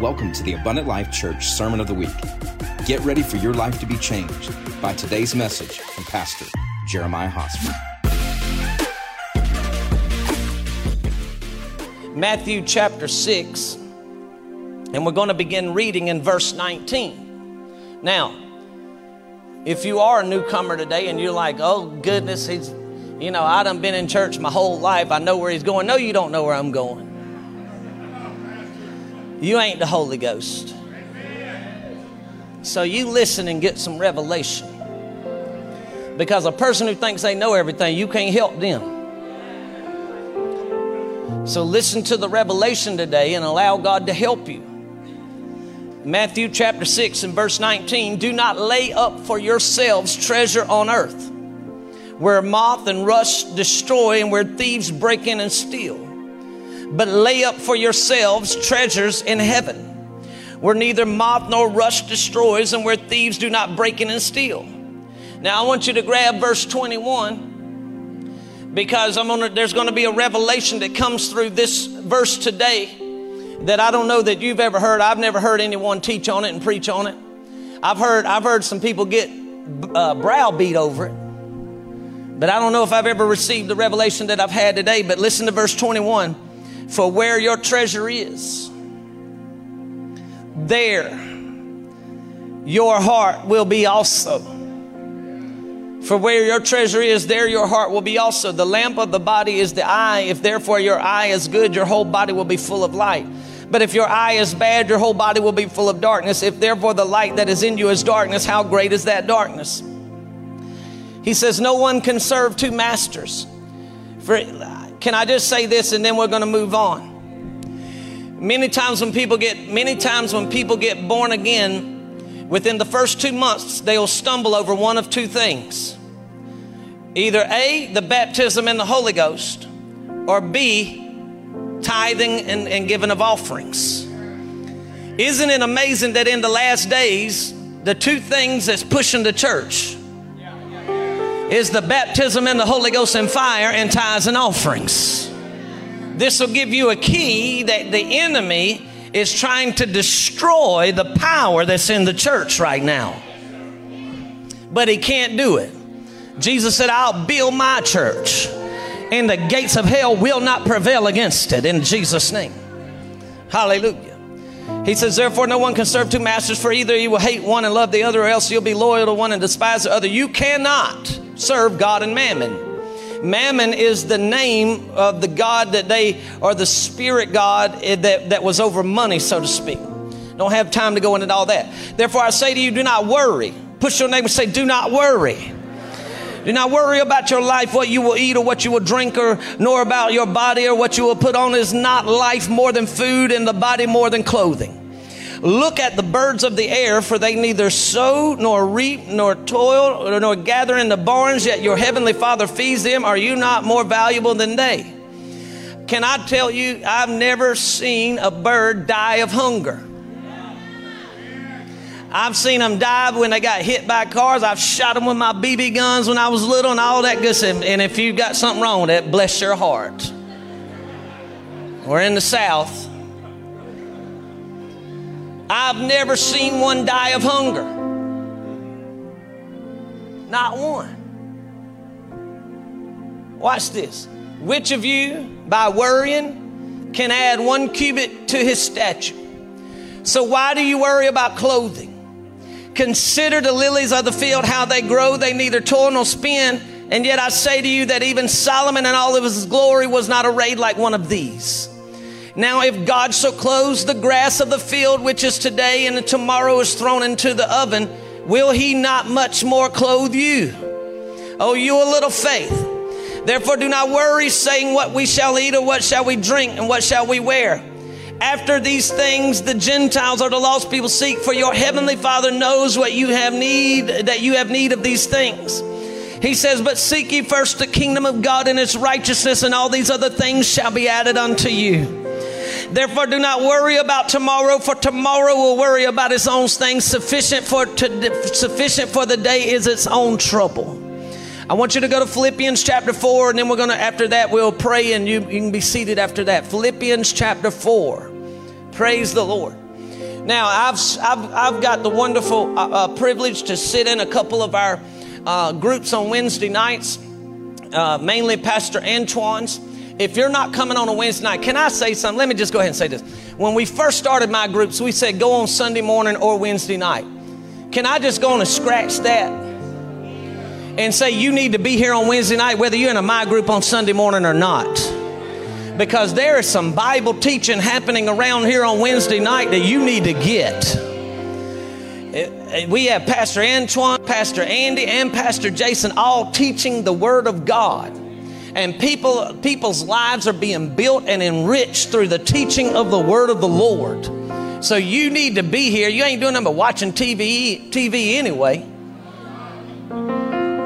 Welcome to the Abundant Life Church Sermon of the Week. Get ready for your life to be changed by today's message from Pastor Jeremiah Hosmer. Matthew chapter 6, and we're going to begin reading in verse 19. Now, if you are a newcomer today and you're like, oh goodness, he's, you know, I done been in church my whole life, I know where he's going. No, you don't know where I'm going. You ain't the Holy Ghost. So you listen and get some revelation. Because a person who thinks they know everything, you can't help them. So listen to the revelation today and allow God to help you. Matthew chapter 6 and verse 19 Do not lay up for yourselves treasure on earth, where moth and rust destroy and where thieves break in and steal but lay up for yourselves treasures in heaven, where neither moth nor rust destroys, and where thieves do not break in and steal. Now I want you to grab verse 21 because I'm gonna, there's going to be a revelation that comes through this verse today that I don't know that you've ever heard. I've never heard anyone teach on it and preach on it. I've heard I've heard some people get uh, browbeat over it, but I don't know if I've ever received the revelation that I've had today. But listen to verse 21. For where your treasure is, there your heart will be also. For where your treasure is, there your heart will be also. The lamp of the body is the eye. If therefore your eye is good, your whole body will be full of light. But if your eye is bad, your whole body will be full of darkness. If therefore the light that is in you is darkness, how great is that darkness? He says, No one can serve two masters. For can I just say this and then we're going to move on? Many times when people get many times when people get born again, within the first 2 months they'll stumble over one of two things. Either A, the baptism in the Holy Ghost, or B, tithing and, and giving of offerings. Isn't it amazing that in the last days, the two things that's pushing the church is the baptism in the Holy Ghost and fire and tithes and offerings. This will give you a key that the enemy is trying to destroy the power that's in the church right now. But he can't do it. Jesus said, I'll build my church, and the gates of hell will not prevail against it in Jesus' name. Hallelujah. He says, Therefore, no one can serve two masters, for either you will hate one and love the other, or else you'll be loyal to one and despise the other. You cannot serve God and mammon. Mammon is the name of the God that they, or the spirit God eh, that, that was over money, so to speak. Don't have time to go into all that. Therefore, I say to you, do not worry. Push your neighbor and say, do not worry. Do not worry about your life, what you will eat or what you will drink, or nor about your body or what you will put on. Is not life more than food and the body more than clothing? Look at the birds of the air, for they neither sow nor reap nor toil nor gather in the barns, yet your heavenly Father feeds them. Are you not more valuable than they? Can I tell you, I've never seen a bird die of hunger. I've seen them die when they got hit by cars. I've shot them with my BB guns when I was little and all that good stuff. And if you got something wrong with that, bless your heart. We're in the South. I've never seen one die of hunger. Not one. Watch this. Which of you, by worrying, can add one cubit to his stature? So why do you worry about clothing? Consider the lilies of the field, how they grow. They neither toil nor spin. And yet I say to you that even Solomon in all of his glory was not arrayed like one of these. Now, if God so clothes the grass of the field, which is today and tomorrow is thrown into the oven, will he not much more clothe you? Oh, you a little faith. Therefore, do not worry, saying, What we shall eat, or what shall we drink, and what shall we wear? After these things, the Gentiles or the lost people seek, for your heavenly Father knows what you have need, that you have need of these things. He says, But seek ye first the kingdom of God and its righteousness, and all these other things shall be added unto you. Therefore, do not worry about tomorrow, for tomorrow will worry about its own things. Sufficient for to, sufficient for the day is its own trouble. I want you to go to Philippians chapter 4, and then we're going to, after that, we'll pray and you, you can be seated after that. Philippians chapter 4. Praise the Lord. Now, I've, I've, I've got the wonderful uh, uh, privilege to sit in a couple of our uh, groups on Wednesday nights, uh, mainly Pastor Antoine's. If you're not coming on a Wednesday night, can I say something? Let me just go ahead and say this. When we first started my groups, we said go on Sunday morning or Wednesday night. Can I just go on and scratch that and say you need to be here on Wednesday night, whether you're in a my group on Sunday morning or not? Because there is some Bible teaching happening around here on Wednesday night that you need to get. Eh, eh, we have Pastor Antoine, Pastor Andy, and Pastor Jason all teaching the Word of God. And people, people's lives are being built and enriched through the teaching of the Word of the Lord. So you need to be here. You ain't doing nothing but watching TV, TV anyway.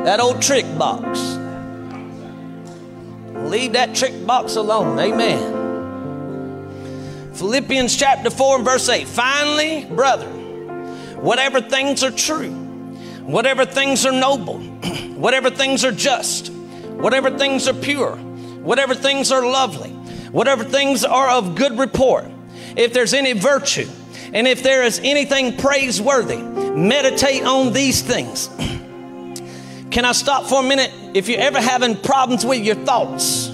That old trick box. Leave that trick box alone. Amen. Philippians chapter 4 and verse 8. Finally, brother, whatever things are true, whatever things are noble, whatever things are just, whatever things are pure, whatever things are lovely, whatever things are of good report, if there's any virtue, and if there is anything praiseworthy, meditate on these things. Can I stop for a minute? If you're ever having problems with your thoughts,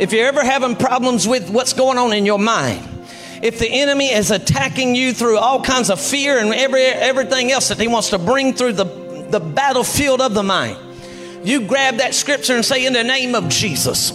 if you're ever having problems with what's going on in your mind, if the enemy is attacking you through all kinds of fear and every, everything else that he wants to bring through the, the battlefield of the mind, you grab that scripture and say, In the name of Jesus,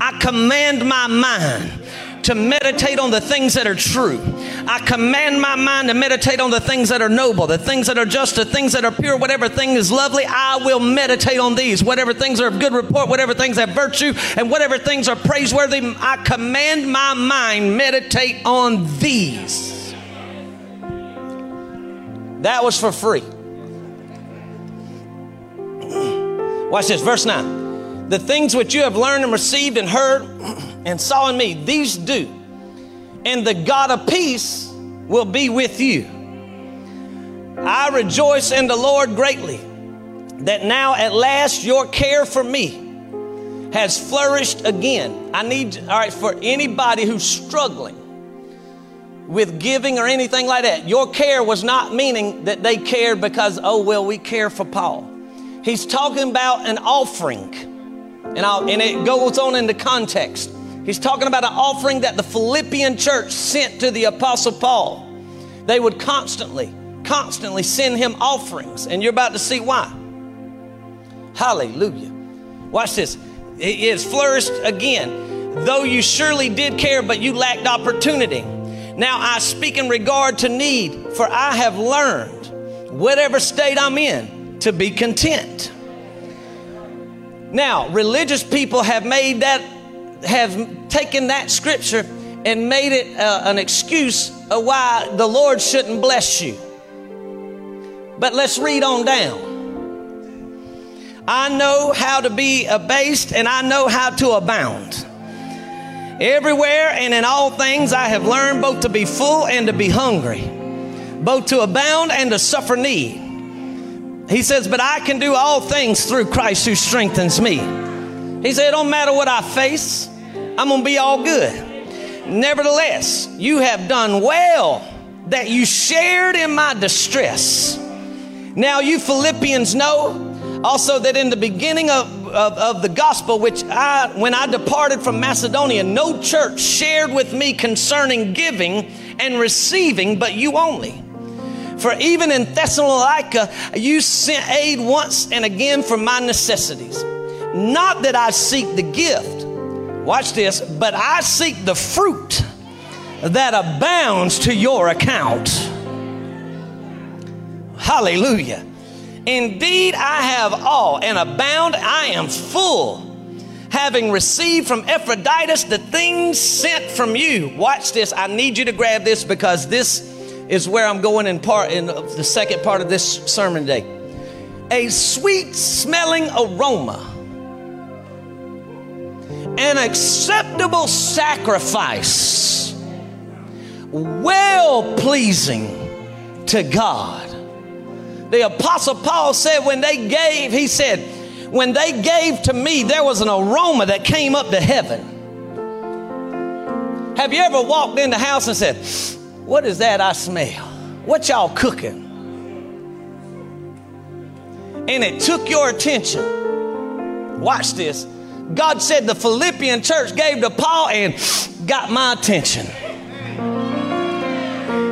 I command my mind to meditate on the things that are true. I command my mind to meditate on the things that are noble, the things that are just, the things that are pure, whatever thing is lovely, I will meditate on these. Whatever things are of good report, whatever things have virtue, and whatever things are praiseworthy, I command my mind meditate on these. That was for free. Watch this, verse 9. The things which you have learned and received and heard and saw in me, these do. And the God of peace will be with you. I rejoice in the Lord greatly that now at last your care for me has flourished again. I need, all right, for anybody who's struggling with giving or anything like that, your care was not meaning that they cared because, oh, well, we care for Paul. He's talking about an offering. And, I'll, and it goes on into context. He's talking about an offering that the Philippian church sent to the Apostle Paul. They would constantly, constantly send him offerings, and you're about to see why. Hallelujah. Watch this. It is flourished again. Though you surely did care, but you lacked opportunity. Now I speak in regard to need, for I have learned, whatever state I'm in, to be content. Now, religious people have made that have taken that scripture and made it uh, an excuse of why the Lord shouldn't bless you. But let's read on down. I know how to be abased and I know how to abound. Everywhere and in all things I have learned both to be full and to be hungry, both to abound and to suffer need. He says, But I can do all things through Christ who strengthens me. He said, It don't matter what I face, I'm going to be all good. Nevertheless, you have done well that you shared in my distress. Now, you Philippians know also that in the beginning of, of, of, the gospel, which I, when I departed from Macedonia, no church shared with me concerning giving and receiving, but you only. For even in Thessalonica, you sent aid once and again for my necessities. Not that I seek the gift Watch this, but I seek the fruit that abounds to your account. Hallelujah. Indeed, I have all and abound. I am full, having received from Epaphroditus the things sent from you. Watch this. I need you to grab this because this is where I'm going in part in the second part of this sermon today. A sweet smelling aroma an acceptable sacrifice, well pleasing to God. The Apostle Paul said, when they gave, he said, when they gave to me, there was an aroma that came up to heaven. Have you ever walked in the house and said, What is that I smell? What y'all cooking? And it took your attention. Watch this. God said the Philippian church gave to Paul and got my attention.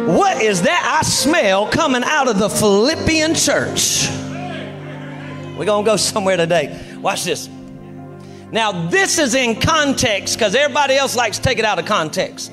What is that I smell coming out of the Philippian church? We're going to go somewhere today. Watch this. Now, this is in context because everybody else likes to take it out of context.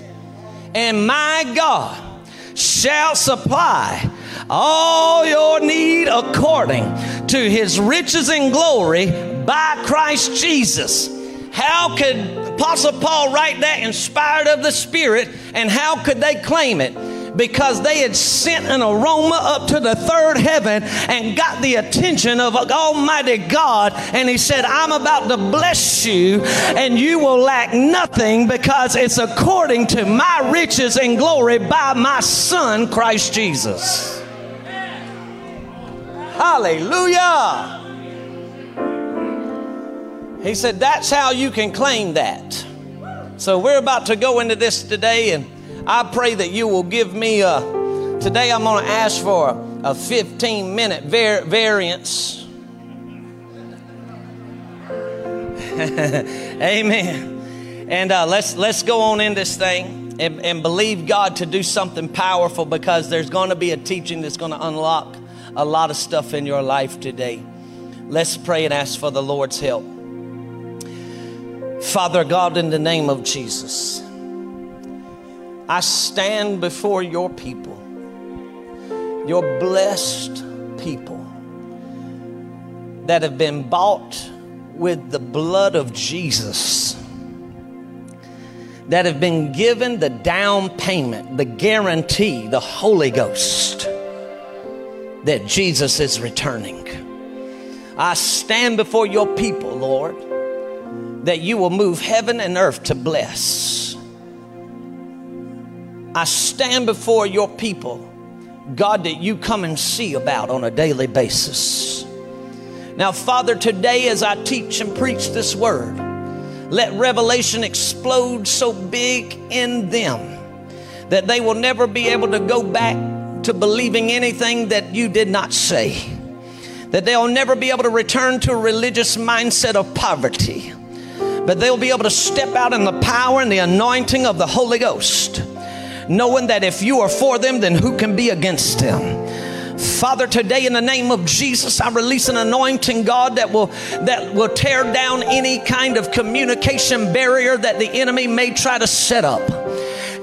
And my God shall supply all your need according to his riches and glory by Christ Jesus. How could Apostle Paul write that inspired of the Spirit and how could they claim it? Because they had sent an aroma up to the third heaven and got the attention of Almighty God. And He said, I'm about to bless you, and you will lack nothing because it's according to my riches and glory by my Son, Christ Jesus. Hallelujah. He said, That's how you can claim that. So we're about to go into this today and I pray that you will give me a, today I'm going to ask for a, a 15 minute var- variance. Amen. And uh, let's, let's go on in this thing and, and believe God to do something powerful because there's going to be a teaching that's going to unlock a lot of stuff in your life today. Let's pray and ask for the Lord's help. Father God, in the name of Jesus. I stand before your people, your blessed people that have been bought with the blood of Jesus, that have been given the down payment, the guarantee, the Holy Ghost that Jesus is returning. I stand before your people, Lord, that you will move heaven and earth to bless I stand before your people, God, that you come and see about on a daily basis. Now, Father, today as I teach and preach this word, let revelation explode so big in them that they will never be able to go back to believing anything that you did not say. That they'll never be able to return to a religious mindset of poverty, but they'll be able to step out in the power and the anointing of the Holy Ghost knowing that if you are for them, then who can be against them? Father, today in the name of Jesus, I release an anointing, God, that will that will tear down any kind of communication barrier that the enemy may try to set up.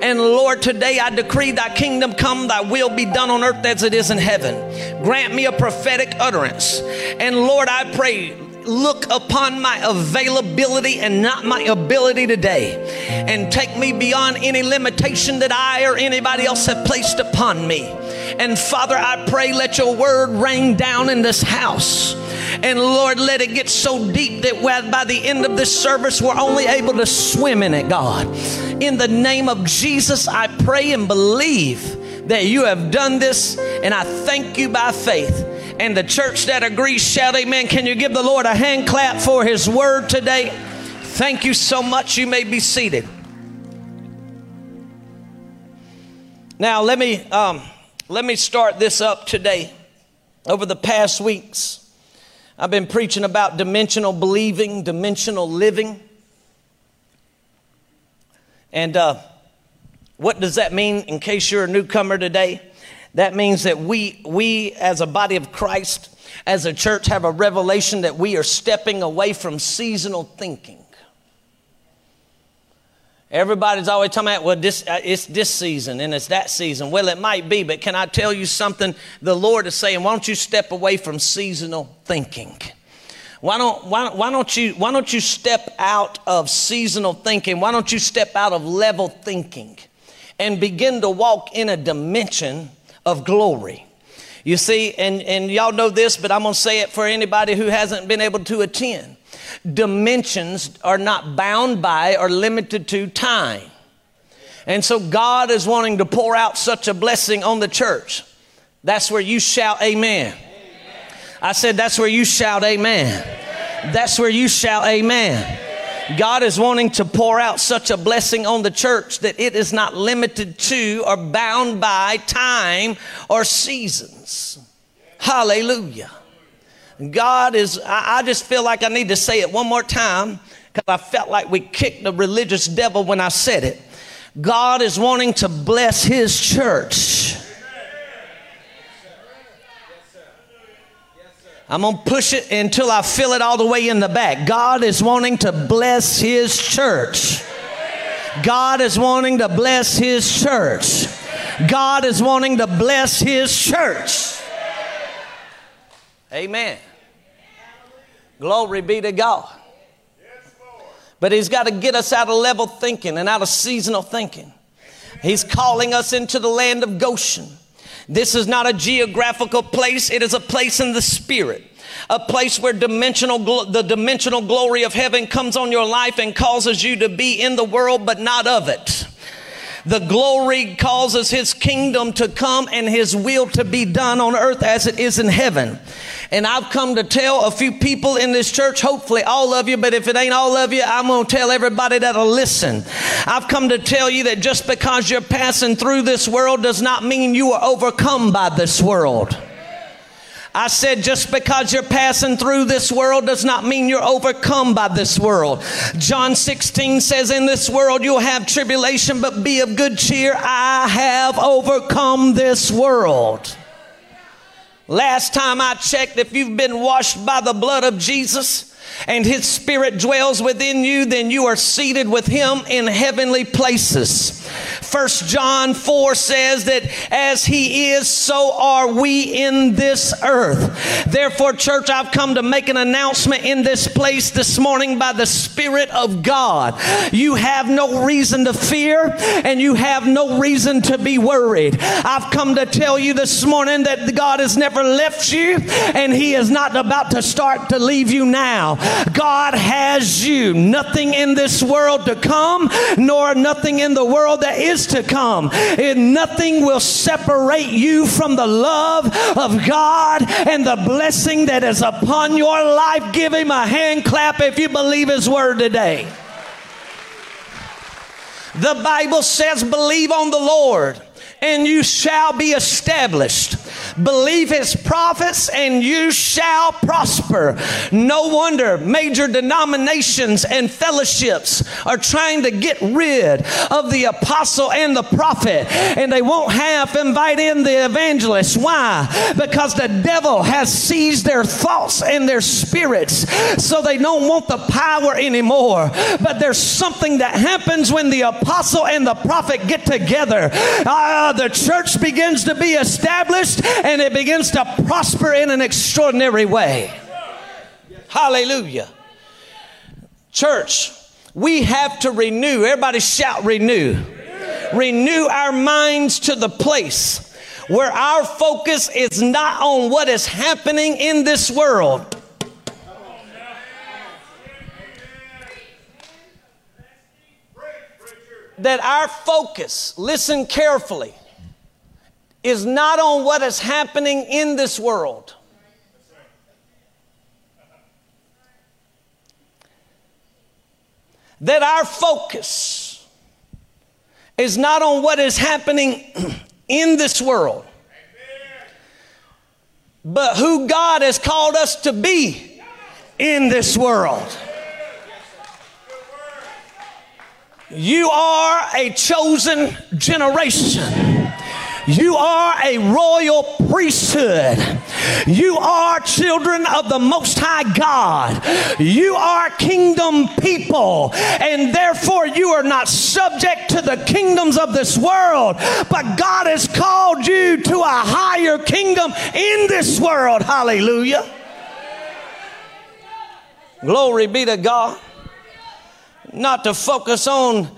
And Lord, today I decree thy kingdom come, thy will be done on earth as it is in heaven. Grant me a prophetic utterance. And Lord, I pray, look upon my availability and not my ability today and take me beyond any limitation that I or anybody else have placed upon me. And Father, I pray, let your word rain down in this house. And Lord, let it get so deep that by the end of this service, we're only able to swim in it, God. In the name of Jesus, I pray and believe that you have done this, and I thank you by faith and the church that agrees, shout amen. Can you give the Lord a hand clap for his word today? Thank you so much. You may be seated. Now, let me, um, let me start this up today. Over the past weeks, I've been preaching about dimensional believing, dimensional living. And uh, what does that mean in case you're a newcomer today? That means that we, we as a body of Christ, as a church, have a revelation that we are stepping away from seasonal thinking. Everybody's always talking about, well, this, uh, it's this season and it's that season. Well, it might be, but can I tell you something? The Lord is saying, why don't you step away from seasonal thinking? Why don't, why, why, don't you, why don't you step out of seasonal thinking? Why don't you step out of level thinking and begin to walk in a dimension of glory. You see, and, and y'all know this, but I'm going to say it for anybody who hasn't been able to attend. Dimensions are not bound by or limited to time. And so God is wanting to pour out such a blessing on the church. That's where you shout amen. amen. I said, that's where you shout amen. amen. That's where you shout amen. God is wanting to pour out such a blessing on the church that it is not limited to or bound by time or seasons. Hallelujah. God is, I, just feel like I need to say it one more time because I felt like we kicked the religious devil when I said it. God is wanting to bless his church. I'm going to push it until I feel it all the way in the back. God is wanting to bless His church. God is wanting to bless His church. God is wanting to bless His church. Amen. Glory be to God. But He's got to get us out of level thinking and out of seasonal thinking. He's calling us into the land of Goshen. This is not a geographical place, it is a place in the spirit. A place where dimensional the dimensional glory of heaven comes on your life and causes you to be in the world but not of it. The glory causes his kingdom to come and his will to be done on earth as it is in heaven. And I've come to tell a few people in this church, hopefully all of you, but if it ain't all of you, I'm going to tell everybody that'll listen. I've come to tell you that just because you're passing through this world does not mean you are overcome by this world. I said, just because you're passing through this world does not mean you're overcome by this world. John 16 says, In this world you'll have tribulation, but be of good cheer. I have overcome this world. Last time I checked, if you've been washed by the blood of Jesus, and his spirit dwells within you, then you are seated with him in heavenly places. First John 4 says that as he is, so are we in this earth. Therefore, church, I've come to make an announcement in this place this morning by the Spirit of God. You have no reason to fear and you have no reason to be worried. I've come to tell you this morning that God has never left you and he is not about to start to leave you now. God has you. Nothing in this world to come, nor nothing in the world that is to come. And nothing will separate you from the love of God and the blessing that is upon your life. Give him a hand clap if you believe his word today. The Bible says, believe on the Lord and you shall be established. Believe his prophets and you shall prosper. No wonder major denominations and fellowships are trying to get rid of the apostle and the prophet, and they won't have invite in the evangelist. Why? Because the devil has seized their thoughts and their spirits, so they don't want the power anymore. But there's something that happens when the apostle and the prophet get together. Uh, the church begins to be established and it begins to prosper in an extraordinary way. Hallelujah. Church, we have to renew. Everybody shout, renew. Renew our minds to the place where our focus is not on what is happening in this world. That our focus, listen carefully, is not on what is happening in this world. That our focus is not on what is happening in this world, but who God has called us to be in this world. You are a chosen generation. You are a royal priesthood. You are children of the Most High God. You are kingdom people, and therefore you are not subject to the kingdoms of this world. But God has called you to a higher kingdom in this world. Hallelujah. Glory be to God. Not to focus on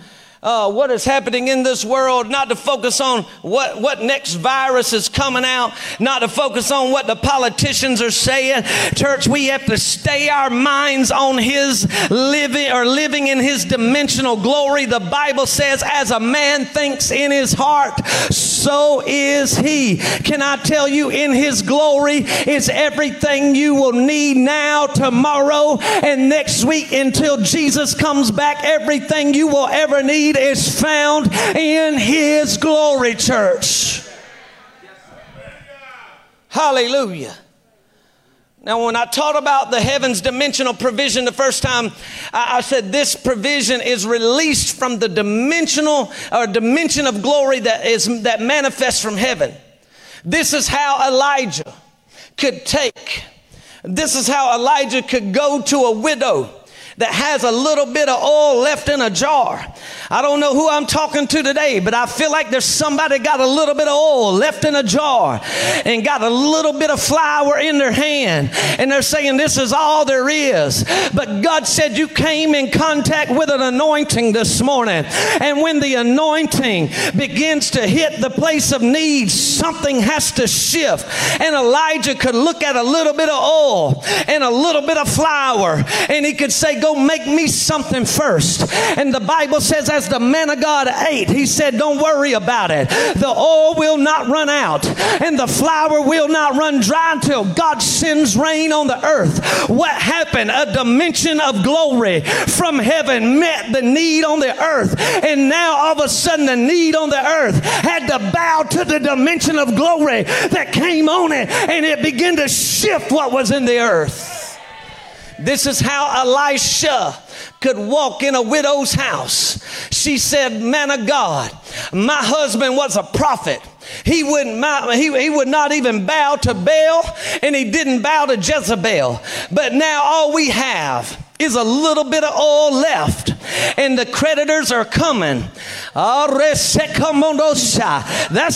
uh, what is happening in this world, not to focus on what, what next virus is coming out, not to focus on what the politicians are saying. Church, we have to stay our minds on His living or living in His dimensional glory. The Bible says, as a man thinks in his heart, so is he. Can I tell you, in His glory is everything you will need now, tomorrow, and next week until Jesus comes back. Everything you will ever need is found in His glory, church. Hallelujah. Now, when I taught about the heavens dimensional provision the first time, I, I, said this provision is released from the dimensional or dimension of glory that is that manifests from heaven. This is how Elijah could take. This is how Elijah could go to a widow that has a little bit of oil left in a jar. I don't know who I'm talking to today, but I feel like there's somebody got a little bit of oil left in a jar and got a little bit of flour in their hand. And they're saying, This is all there is. But God said, You came in contact with an anointing this morning. And when the anointing begins to hit the place of need, something has to shift. And Elijah could look at a little bit of oil and a little bit of flour and he could say, Go make me something first. And the Bible says, as the man of God ate, he said, Don't worry about it. The oil will not run out, and the flour will not run dry until God sends rain on the earth. What happened? A dimension of glory from heaven met the need on the earth, and now all of a sudden the need on the earth had to bow to the dimension of glory that came on it, and it began to shift what was in the earth. This is how Elisha could walk in a widow's house. She said, Man of God, my husband was a prophet. He wouldn't he, he would not even bow to Baal and he didn't bow to Jezebel. But now all we have is a little bit of oil left and the creditors are coming. That's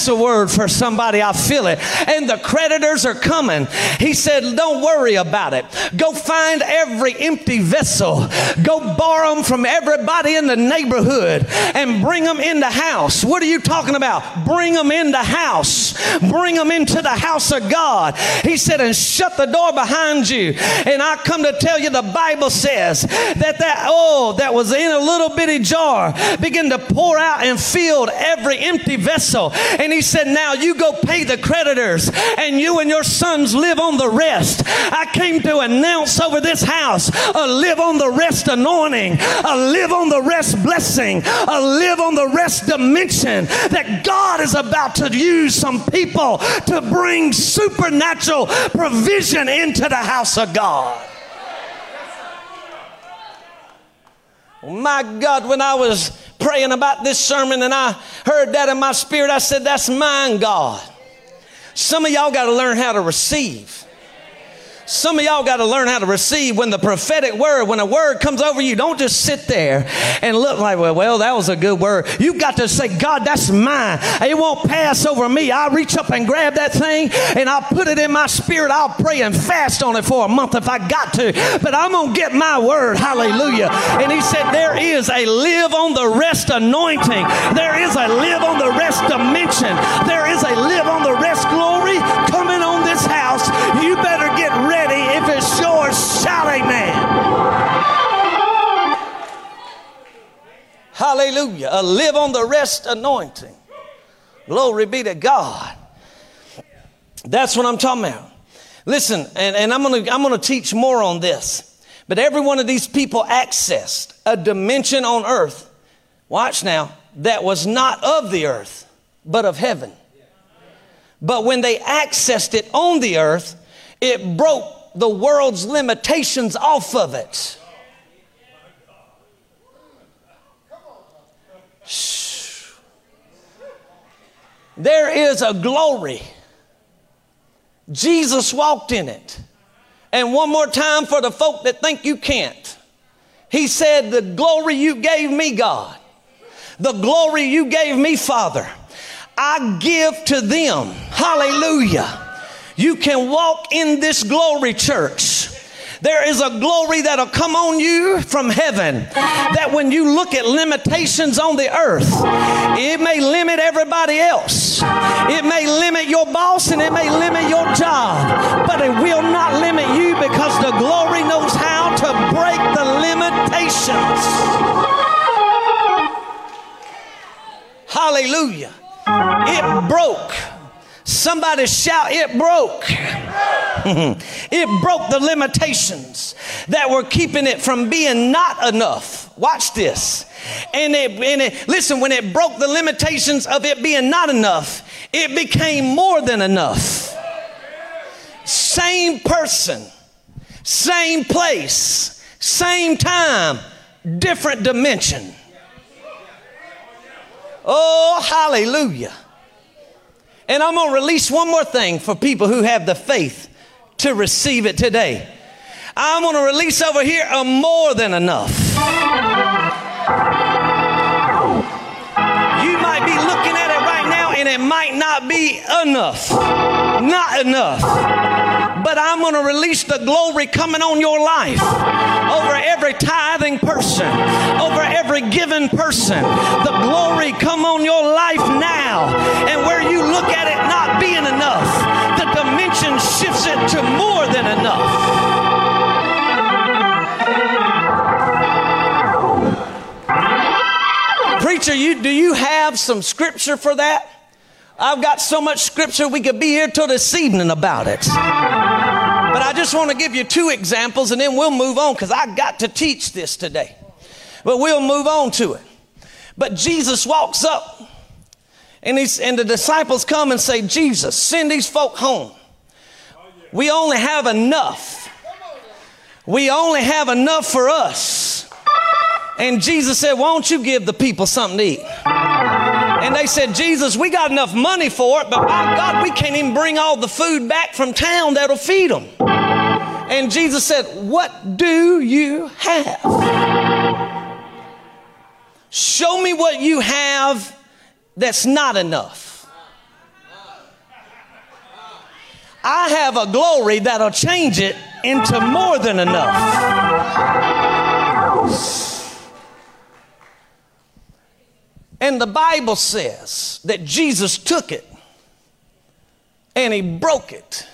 the word for somebody. I feel it. And the creditors are coming. He said, Don't worry about it. Go find every empty vessel. Go borrow them from everybody in the neighborhood and bring them in the house. What are you talking about? Bring them in the house. Bring them into the house of God. He said, And shut the door behind you. And I come to tell you, the Bible says that that oil that was in a little bitty jar began to pour out and filled every empty vessel. And he said, Now you go pay the creditors, and you and your sons live on the rest. I came to announce over this house a live on the rest anointing, a live on the rest blessing, a live on the rest dimension that God is about to use some people to bring supernatural provision into the house of God. My God, when I was praying about this sermon and I heard that in my spirit, I said, That's mine, God. Some of y'all got to learn how to receive. Some of y'all got to learn how to receive when the prophetic word, when a word comes over you, don't just sit there and look like, well, well, that was a good word. You've got to say, God, that's mine. It won't pass over me. I'll reach up and grab that thing and I'll put it in my spirit. I'll pray and fast on it for a month if I got to. But I'm going to get my word. Hallelujah. And he said, there is a live on the rest anointing. There is a live on the rest dimension. There is a live on the rest glory coming on this house. You better Hallelujah. A live on the rest anointing. Glory be to God. That's what I'm talking about. Listen, and, and I'm gonna I'm gonna teach more on this. But every one of these people accessed a dimension on earth. Watch now, that was not of the earth, but of heaven. But when they accessed it on the earth, it broke the world's limitations off of it. Shh. There is a glory. Jesus walked in it. And one more time for the folk that think you can't. He said, The glory you gave me, God, the glory you gave me, Father, I give to them. Hallelujah. You can walk in this glory church There is a glory that'll come on you from heaven that when you look at limitations on the earth, it may limit everybody else. It may limit your boss and it may limit your job, but it will not limit you because the glory knows how to break the limitations. Hallelujah. It broke. Somebody shout, it broke. it broke the limitations that were keeping it from being not enough. Watch this. And it, and it, listen, when it broke the limitations of it being not enough, it became more than enough. Same person, same place, same time, different dimension. Oh, hallelujah. And I'm going to release one more thing for people who have the faith to receive it today. I'm going to release over here a more than enough. You might be looking at it right now and it might not be enough. Not enough but I'm going to release the glory coming on your life over every tithing person, over every given person. The glory come on your life now. And where you look at it not being enough, the dimension shifts it to more than enough. Preacher, you, do you have some scripture for that? I've got so much scripture we could be here till this evening about it. But I just want to give you two examples and then we'll move on because I got to teach this today. But we'll move on to it. But Jesus walks up and, he's, and the disciples come and say, Jesus, send these folk home. We only have enough. We only have enough for us. And Jesus said, Why don't you give the people something to eat? And they said, Jesus, we got enough money for it, but by God, we can't even bring all the food back from town that'll feed them. And Jesus said, What do you have? Show me what you have that's not enough. I have a glory that'll change it into more than enough. And the Bible says that Jesus took it and he broke it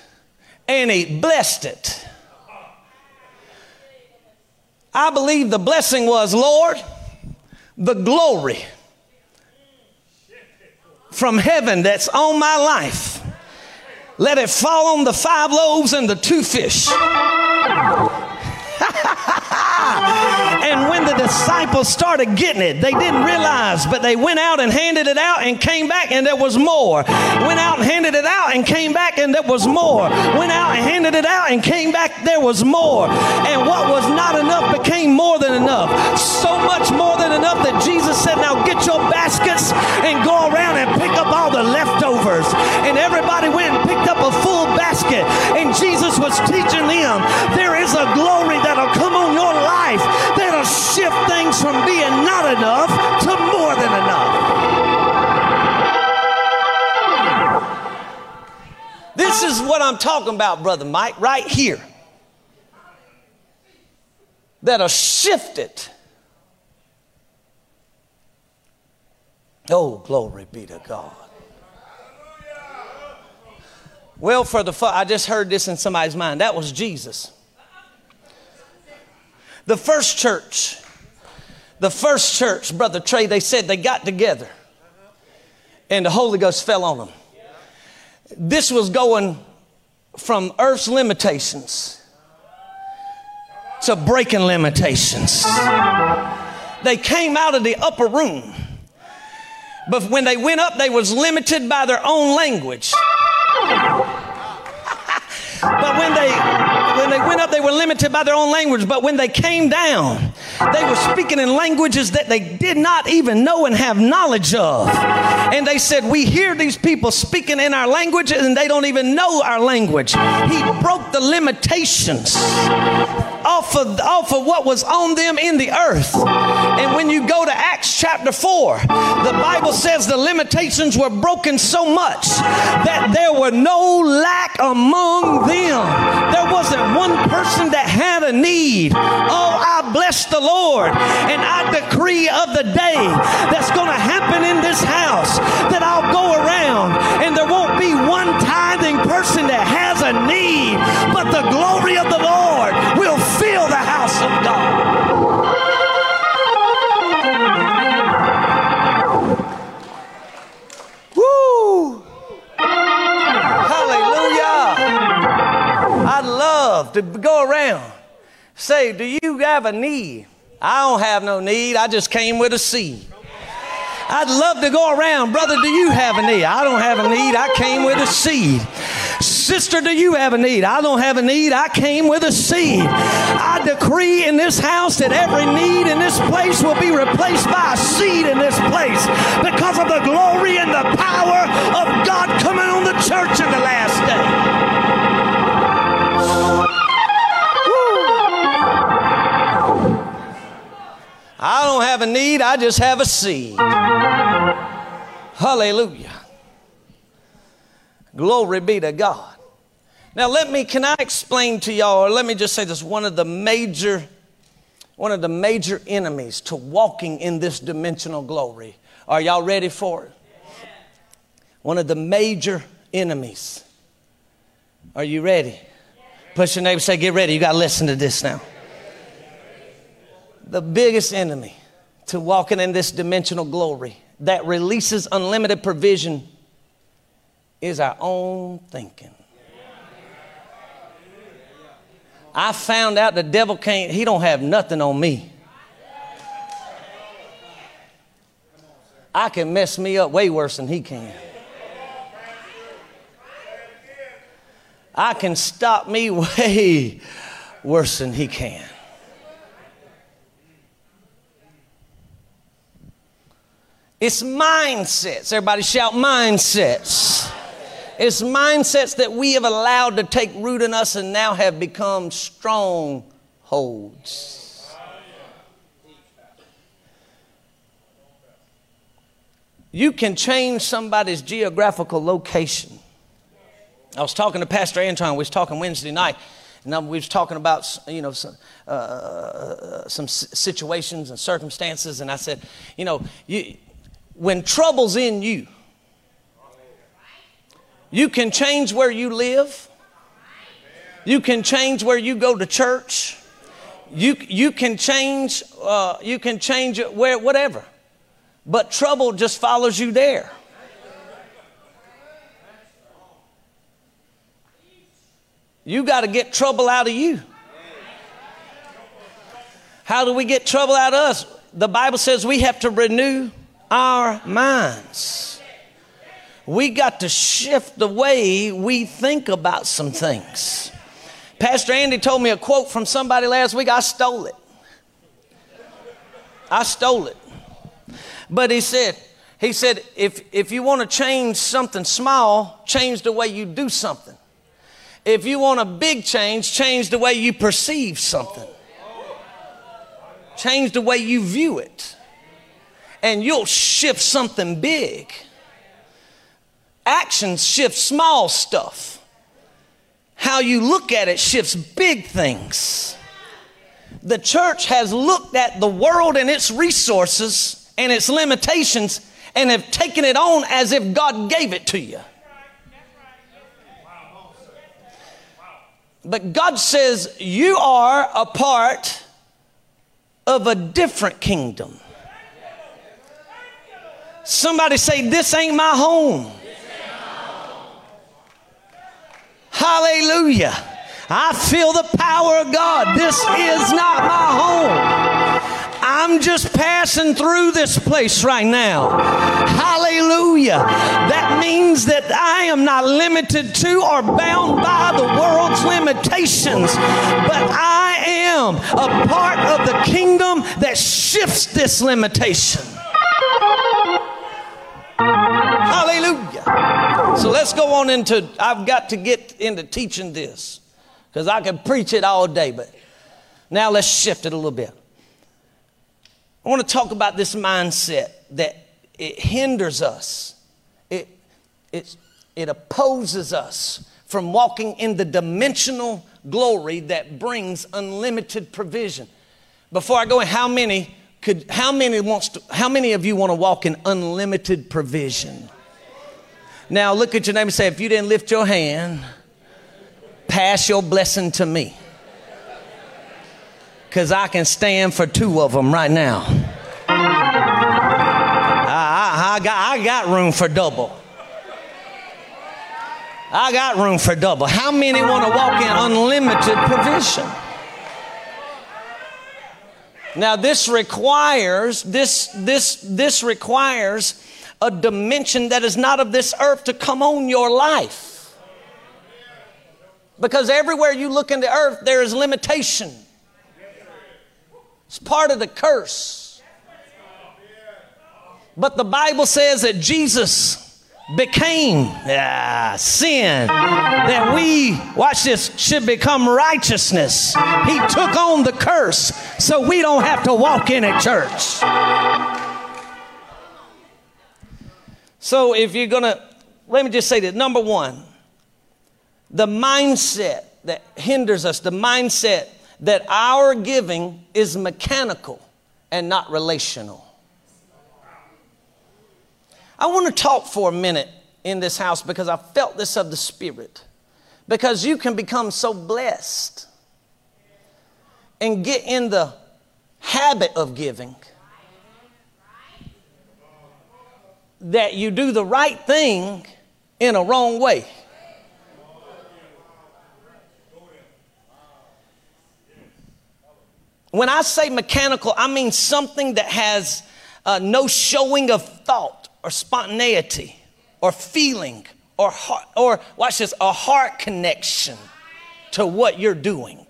and he blessed it. I believe the blessing was, Lord, the glory from heaven that's on my life. Let it fall on the five loaves and the two fish. and when the disciples started getting it, they didn't realize, but they went out and handed it out and came back and there was more. Went out and handed it out and came back and there was more. Went out and handed it out and came back, there was more. And what was not enough became more than enough. So much more than enough that Jesus said, Now get your baskets and go around and pick up all the leftovers. And everybody went and picked up a full basket. And Jesus was teaching them there is a glory that'll things from being not enough to more than enough. This is what I'm talking about, Brother Mike, right here. That'll shift it. Oh, glory be to God. Well, for the I just heard this in somebody's mind. That was Jesus. The first church, the first church, Brother Trey, they said they got together and the Holy Ghost fell on them. This was going from earth's limitations to breaking limitations. They came out of the upper room, but when they went up, they was limited by their own language. But when they when they went up, they were limited by their own language. But when they came down, they were speaking in languages that they did not even know and have knowledge of. And they said, We hear these people speaking in our language and they don't even know our language. He broke the limitations off of, off of what was on them in the earth. And when you go to Acts chapter 4, the Bible says the limitations were broken so much that there were no lack among them. There wasn't one person that had a need. Oh, I bless the Lord and I decree of the day that's going to happen in this house that I'll go around and there won't be one tithing person that has to go around. Say, do you have a need? I don't have no need. I just came with a seed. I'd love to go around. Brother, do you have a need? I don't have a need. I came with a seed. Sister, do you have a need? I don't have a need. I came with a seed. I decree in this house that every need in this place will be replaced by a seed in this place because of the glory and the power of God coming on the church in the last day. I don't have a need, I just have a seed. Hallelujah. Glory be to God. Now let me can I explain to y'all or let me just say this one of the major one of the major enemies to walking in this dimensional glory. Are y'all ready for it? One of the major enemies. Are you ready? Push your neighbor say get ready. You got to listen to this now the biggest enemy to walking in this dimensional glory that releases unlimited provision is our own thinking. I found out the devil can't, he don't have nothing on me. I can mess me up way worse than he can. I can stop me way worse than he can. It's mindsets. Everybody shout mindsets. It's mindsets that we have allowed to take root in us and now have become strongholds. You can change somebody's geographical location. I was talking to Pastor Anton, we was talking Wednesday night, and we was talking about, you know, some, uh, some situations and circumstances, and I said, you know, you, when trouble's in you, you can change where you live. You can change where you go to church. You, you can change, uh, you can change it where, whatever. But trouble just follows you there. You got to get trouble out of you. How do we get trouble out of us? The Bible says we have to renew our minds. We got to shift the way we think about some things. Pastor Andy told me a quote from somebody last week. I stole it. I stole it. But he said, he said, if, if you want to change something small, change the way you do something. If you want a big change, change the way you perceive something. Change the way you view it and you'll shift something big. Actions shift small stuff. How you look at it shifts big things. The church has looked at the world and its resources and its limitations and have taken it on as if God gave it to you. But God says you are a part of a different kingdom. Somebody say, This ain't my home. Hallelujah. I feel the power of God. This is not my home. I'm just passing through this place right now. Hallelujah. That means that I am not limited to or bound by the world's limitations, but I am a part of the kingdom that shifts this limitation. So let's go on into, I've got to get into teaching this because I can preach it all day, but Now let's shift it a little bit. I want to talk about this mindset that it hinders us. It, it, it opposes us from walking in the dimensional glory that brings unlimited provision. Before I go in, how many could how many wants to how many of you want to walk in unlimited provision? Now look at your neighbor and say, if you didn't lift your hand, pass your blessing to me. Because I can stand for two of them right now. I, I, I, got, I got room for double. I got room for double. How many want to walk in unlimited provision? Now this requires this this this requires a dimension that is not of this earth to come on your life. Because everywhere you look in the earth there is limitation. It's part of the curse. But the Bible says that Jesus became uh, sin that we watch this should become righteousness he took on the curse so we don't have to walk in a church so if you're gonna let me just say this number one the mindset that hinders us the mindset that our giving is mechanical and not relational I want to talk for a minute in this house because I felt this of the Spirit. Because you can become so blessed and get in the habit of giving that you do the right thing in a wrong way. When I say mechanical, I mean something that has uh, no showing of thought or spontaneity or feeling or heart, or watch this, a heart connection to what you're doing.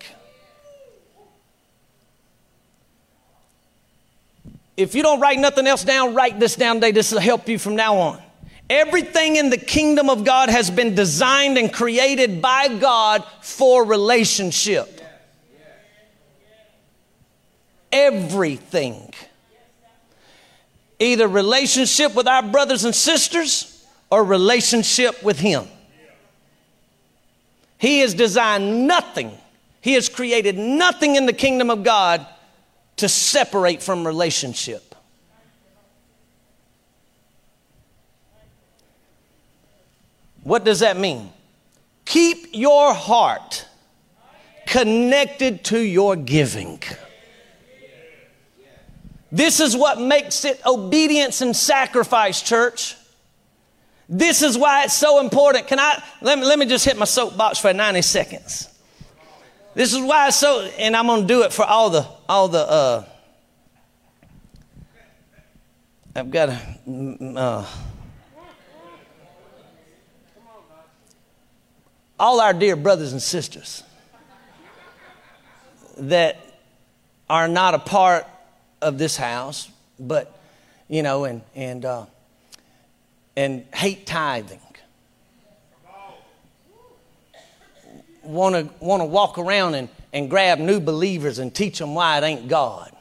If you don't write nothing else down, write this down today. This will help you from now on. Everything in the kingdom of God has been designed and created by God for relationship. Everything either relationship with our brothers and sisters or relationship with Him. He has designed nothing, He has created nothing in the kingdom of God to separate from relationship. What does that mean? Keep your heart connected to your giving. This is what makes it obedience and sacrifice, church. This is why it's so important. Can I let me, let me just hit my soapbox for 90 seconds. This is why so, and I'm going to do it for all the all the. Uh, I've got a. Uh, all our dear brothers and sisters that are not a part of this house, but you know, and and uh, and hate tithing. Want to want to walk around and, and grab new believers and teach them why it ain't God.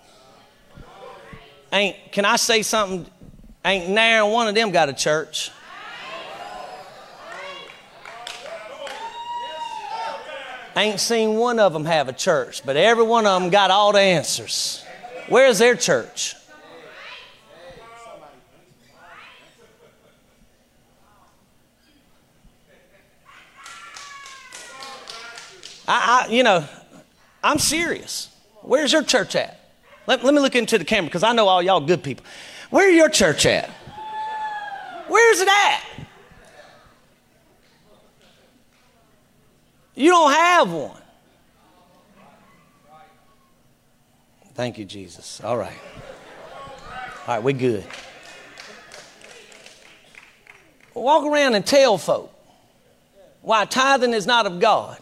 Ain't can I say something? Ain't nary one of them got a church. Ain't seen one of them have a church, but every one of them got all the answers. Where's their church? I, I, you know, I'm serious. Where's your church at? Let, let me look into the camera because I know all y'all good people. Where's your church at? Where's it at? You don't have one. Thank you, Jesus. All right. All right, we're good. Walk around and tell folk why tithing is not of God.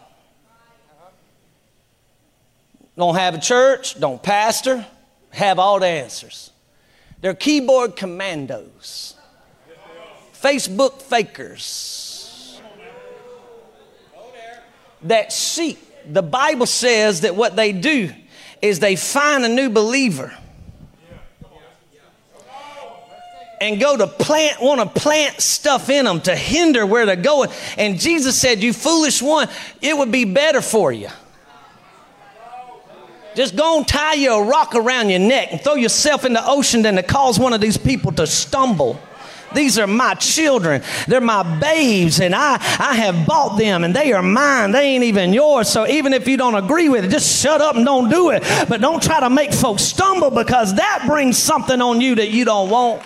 Don't have a church, don't pastor, have all the answers. They're keyboard commandos, Facebook fakers that seek. The Bible says that what they do is they find a new believer and go to plant, want to plant stuff in them to hinder where they're going. And Jesus said, You foolish one, it would be better for you. Just go and tie you a rock around your neck and throw yourself in the ocean than to cause one of these people to stumble. These are my children. They're my babes, and I, I have bought them, and they are mine. They ain't even yours. So even if you don't agree with it, just shut up and don't do it. But don't try to make folks stumble because that brings something on you that you don't want.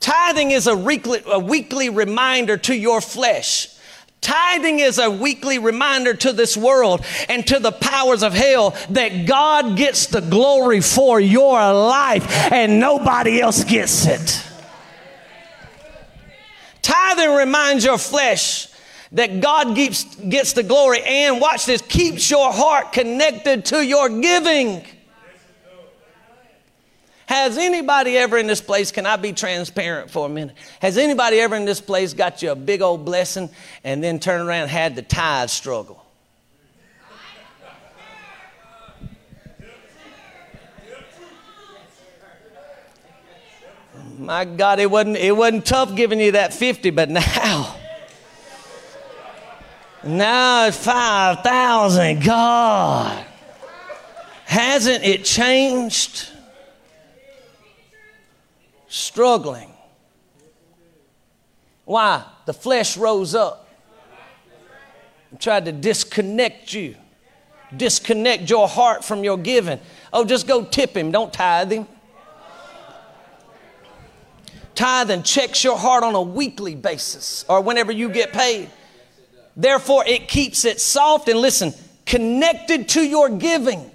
Tithing is a weekly, a weekly reminder to your flesh. Tithing is a weekly reminder to this world and to the powers of hell that God gets the glory for your life and nobody else gets it. Tithing reminds your flesh that God gets, the glory and, watch this, keeps your heart connected to your giving. Has anybody ever in this place, can I be transparent for a minute? Has anybody ever in this place got you a big old blessing and then turned around had the tithe struggle? My God, it wasn't, it wasn't tough giving you that 50, but now, now it's 5,000. God, hasn't it changed? Struggling. Why? The flesh rose up and tried to disconnect you, disconnect your heart from your giving. Oh, just go tip him, don't tithe him. Tithe and checks your heart on a weekly basis or whenever you get paid. Therefore, it keeps it soft and listen, connected to your giving.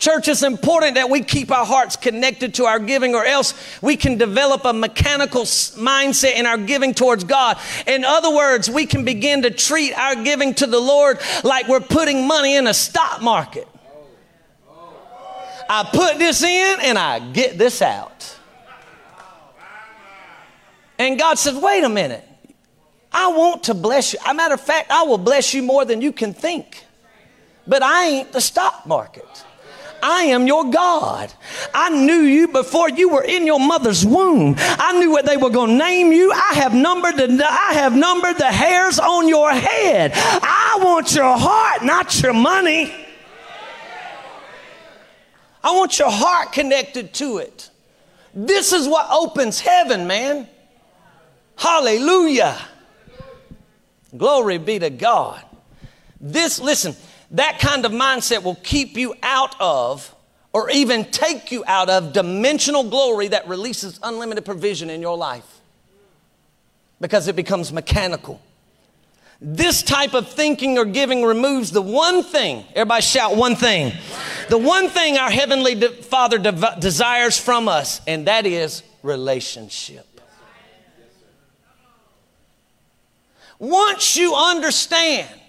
Church, it's important that we keep our hearts connected to our giving, or else we can develop a mechanical mindset in our giving towards God. In other words, we can begin to treat our giving to the Lord like we're putting money in a stock market. I put this in and I get this out. And God says, wait a minute. I want to bless you. As a matter of fact, I will bless you more than you can think. But I ain't the stock market. I am your God. I knew you before you were in your mother's womb. I knew what they were going to name you. I have numbered the I have numbered the hairs on your head. I want your heart, not your money. I want your heart connected to it. This is what opens heaven, man. Hallelujah. Glory be to God. This, listen, that kind of mindset will keep you out of or even take you out of dimensional glory that releases unlimited provision in your life because it becomes mechanical. This type of thinking or giving removes the one thing, everybody shout one thing, the one thing our Heavenly Father de- desires from us, and that is relationship. Once you understand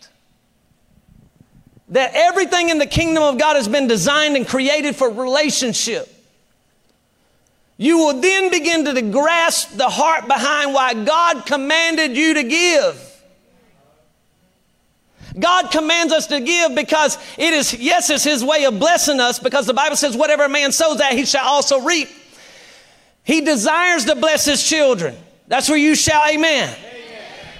that everything in the kingdom of God has been designed and created for relationship. You will then begin to grasp the heart behind why God commanded you to give. God commands us to give because it is, yes, it's His way of blessing us because the Bible says, whatever a man sows that he shall also reap. He desires to bless His children. That's where you shout, Amen.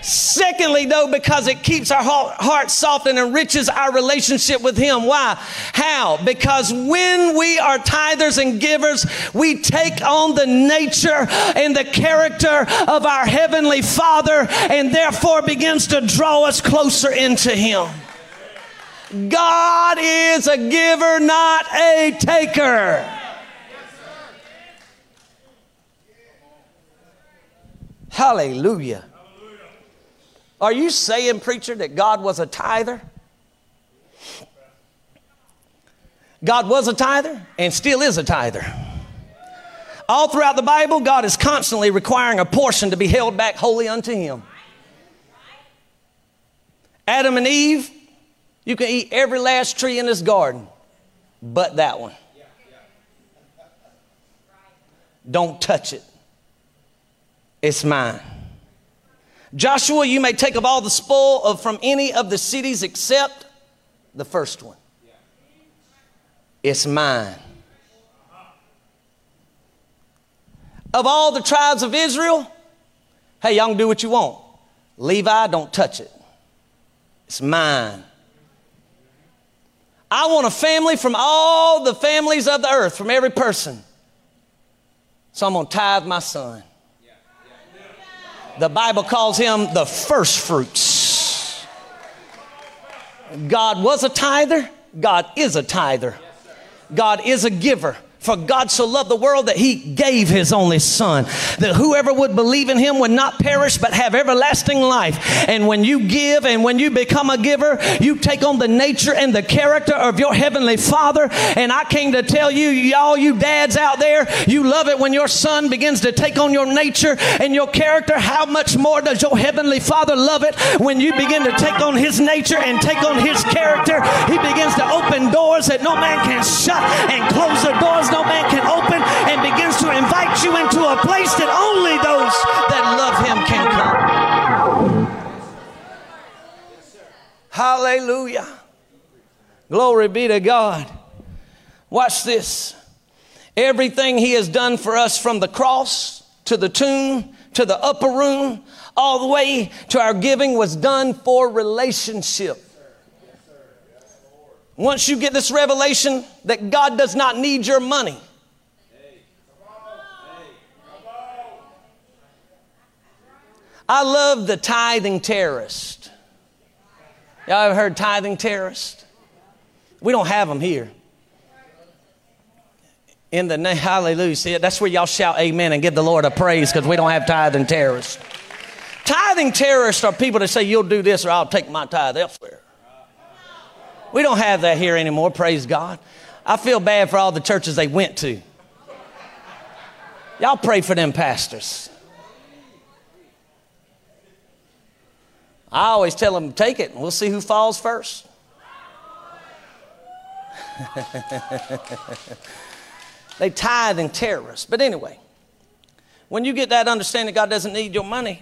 Secondly, though, because it keeps our heart soft and enriches our relationship with Him. Why? How? Because when we are tithers and givers, we take on the nature and the character of our Heavenly Father and therefore begins to draw us closer into Him. God is a giver, not a taker. Hallelujah. Are you saying, preacher, that God was a tither? God was a tither and still is a tither. All throughout the Bible, God is constantly requiring a portion to be held back wholly unto Him. Adam and Eve, you can eat every last tree in this garden, but that one. Don't touch it, it's mine. Joshua, you may take of all the spoil of from any of the cities except the first one. It's mine. Of all the tribes of Israel, hey, y'all can do what you want. Levi, don't touch it. It's mine. I want a family from all the families of the earth, from every person. So I'm going to tithe my son. The Bible calls him the first fruits. God was a tither, God is a tither, God is a giver. For God so loved the world that he gave his only son, that whoever would believe in him would not perish but have everlasting life. And when you give and when you become a giver, you take on the nature and the character of your heavenly father. And I came to tell you, y'all, you dads out there, you love it when your son begins to take on your nature and your character. How much more does your heavenly father love it when you begin to take on his nature and take on his character? He begins to open doors that no man can shut and close the doors no man can open and begins to invite you into a place that only those that love him can come. Hallelujah. Glory be to God. Watch this. Everything he has done for us from the cross to the tomb to the upper room, all the way to our giving was done for relationship. Once you get this revelation that God does not need your money, I love the tithing terrorist. Y'all ever heard tithing terrorist? We don't have them here. In the name, hallelujah. See, that's where y'all shout amen and give the Lord a praise because we don't have tithing terrorists. Tithing terrorists are people that say, You'll do this or I'll take my tithe elsewhere. We don't have that here anymore, praise God. I feel bad for all the churches they went to. Y'all pray for them pastors. I always tell them, take it, and we'll see who falls first. they tithe and terrorists. But anyway, when you get that understanding God doesn't need your money,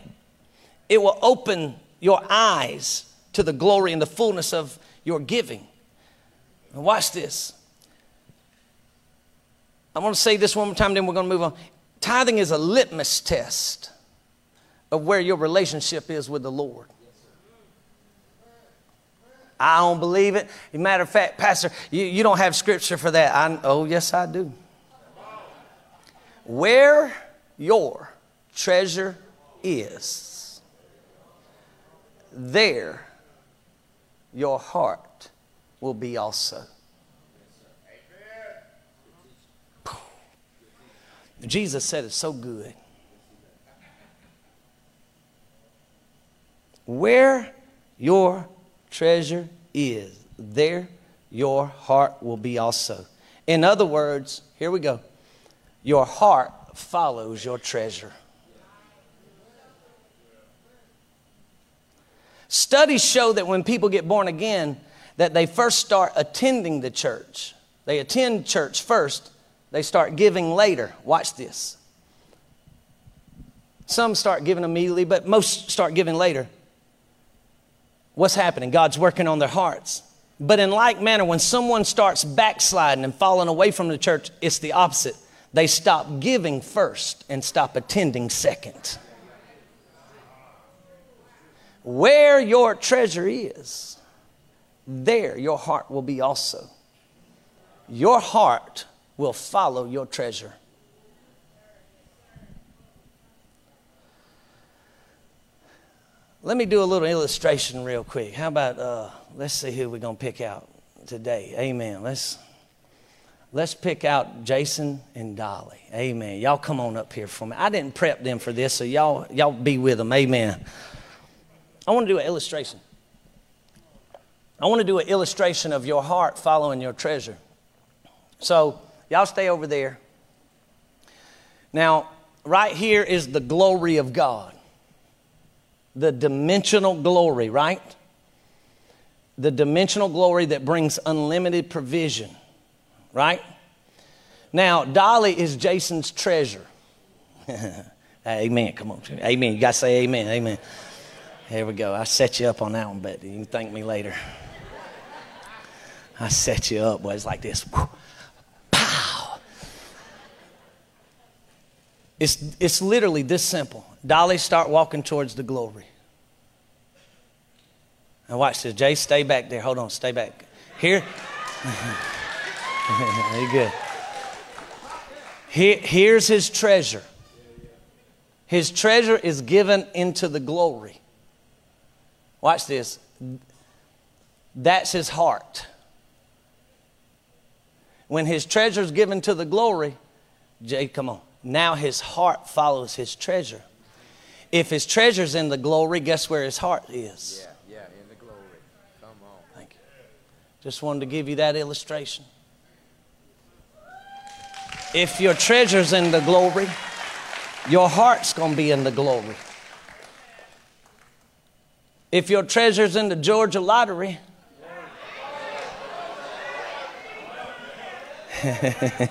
it will open your eyes to the glory and the fullness of your giving. Now watch this. I want to say this one more time, then we're going to move on. Tithing is a litmus test of where your relationship is with the Lord. I don't believe it. matter of fact, Pastor, you, you don't have scripture for that. I, oh, yes, I do. Where your treasure is, there your heart will be also. Jesus said it so good. Where your treasure is, there your heart will be also. In other words, here we go. Your heart follows your treasure. Studies show that when people get born again, that they first start attending the church. They attend church first, they start giving later. Watch this. Some start giving immediately, but most start giving later. What's happening? God's working on their hearts. But in like manner, when someone starts backsliding and falling away from the church, it's the opposite. They stop giving first and stop attending second. Where your treasure is, there your heart will be also. Your heart will follow your treasure. Let me do a little illustration real quick. How about uh, let's see who we're gonna pick out today. Amen. Let's let's pick out Jason and Dolly. Amen. Y'all come on up here for me. I didn't prep them for this, so y'all y'all be with them. Amen. I want to do an illustration. I want to do an illustration of your heart following your treasure. So, y'all stay over there. Now, right here is the glory of God. The dimensional glory, right? The dimensional glory that brings unlimited provision, right? Now, Dolly is Jason's treasure. amen. Come on. Amen. You got to say amen. Amen. Here we go. I set you up on that one, but you can thank me later. I set you up, boy. It's like this. Pow. It's, it's literally this simple. Dolly, start walking towards the glory. Now watch this. Jay, stay back there. Hold on, stay back. Here. you good. Here, here's his treasure. His treasure is given into the glory. Watch this. That's his heart. When his treasure is given to the glory, Jay, come on. Now his heart follows his treasure. If his treasure's in the glory, guess where his heart is? Yeah, yeah, in the glory. Come on. Thank you. Just wanted to give you that illustration. If your treasure's in the glory, your heart's going to be in the glory. If your treasure's in the Georgia lottery,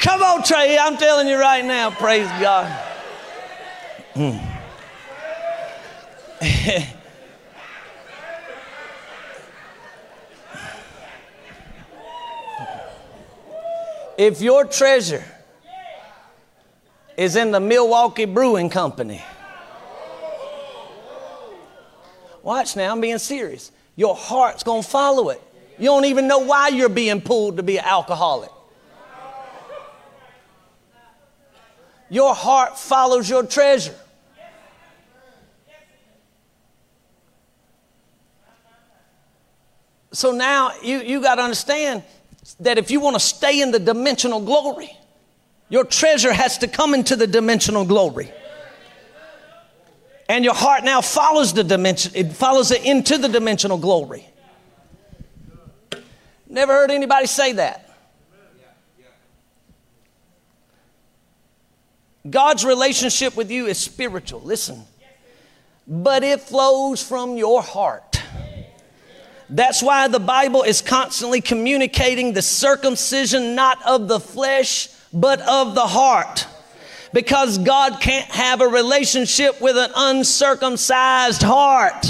Come on, Trey. I'm telling you right now, praise God. Hmm. if your treasure is in the Milwaukee Brewing Company, watch now, I'm being serious. Your heart's going to follow it. You don't even know why you're being pulled to be an alcoholic. Your heart follows your treasure. So now you, you got to understand that if you want to stay in the dimensional glory, your treasure has to come into the dimensional glory. And your heart now follows the dimension, it follows it into the dimensional glory. Never heard anybody say that. God's relationship with you is spiritual. Listen. But it flows from your heart. That's why the Bible is constantly communicating the circumcision not of the flesh, but of the heart. Because God can't have a relationship with an uncircumcised heart.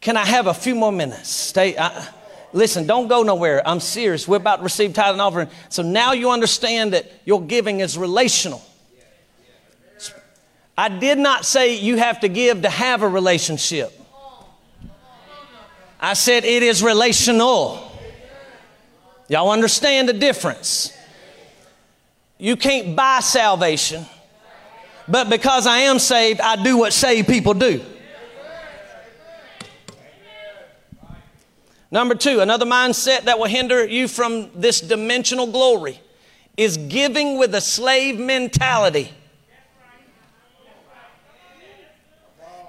Can I have a few more minutes? Stay. I, listen, don't go nowhere. I'm serious. We're about to receive tithe and offering. So now you understand that your giving is relational. I did not say you have to give to have a relationship. I said it is relational. Y'all understand the difference? You can't buy salvation, but because I am saved, I do what saved people do. Number two, another mindset that will hinder you from this dimensional glory is giving with a slave mentality.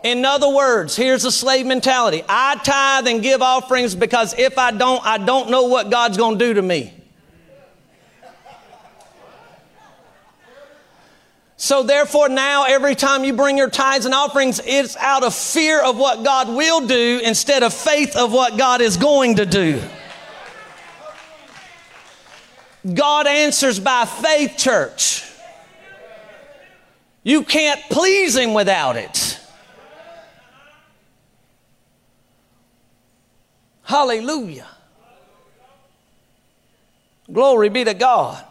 In other words, here's a slave mentality I tithe and give offerings because if I don't, I don't know what God's going to do to me. So, therefore, now every time you bring your tithes and offerings, it's out of fear of what God will do instead of faith of what God is going to do. God answers by faith, church. You can't please Him without it. Hallelujah. Glory be to God.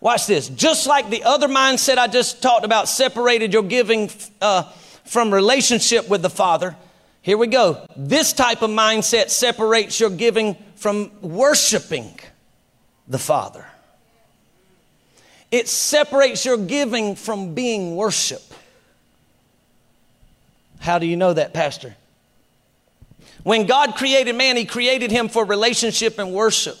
Watch this. Just like the other mindset I just talked about separated your giving uh, from relationship with the Father, here we go. This type of mindset separates your giving from worshiping the Father. It separates your giving from being worship. How do you know that, Pastor? When God created man, He created him for relationship and worship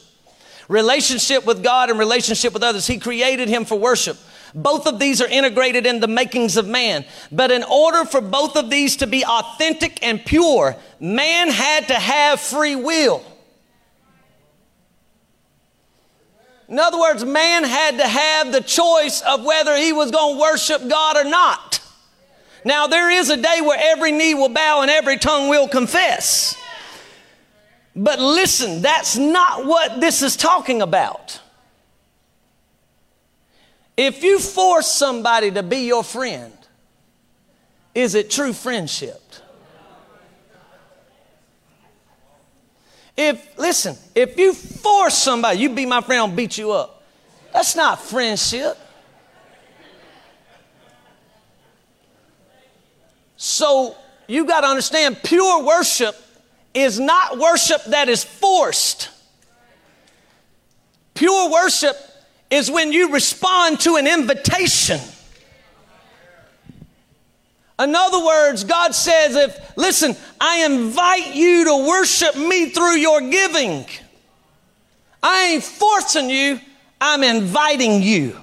relationship with God and relationship with others. He created him for worship. Both of these are integrated in the makings of man. But in order for both of these to be authentic and pure, man had to have free will. In other words, man had to have the choice of whether he was going to worship God or not. Now, there is a day where every knee will bow and every tongue will confess. But listen, that's not what this is talking about. If you force somebody to be your friend, is it true friendship? If, listen, if you force somebody, you be my friend, I'll beat you up. That's not friendship. So you got to understand pure worship is not worship that is forced. Pure worship is when you respond to an invitation. In other words, God says, if, listen, I invite you to worship me through your giving. I ain't forcing you, I'm inviting you.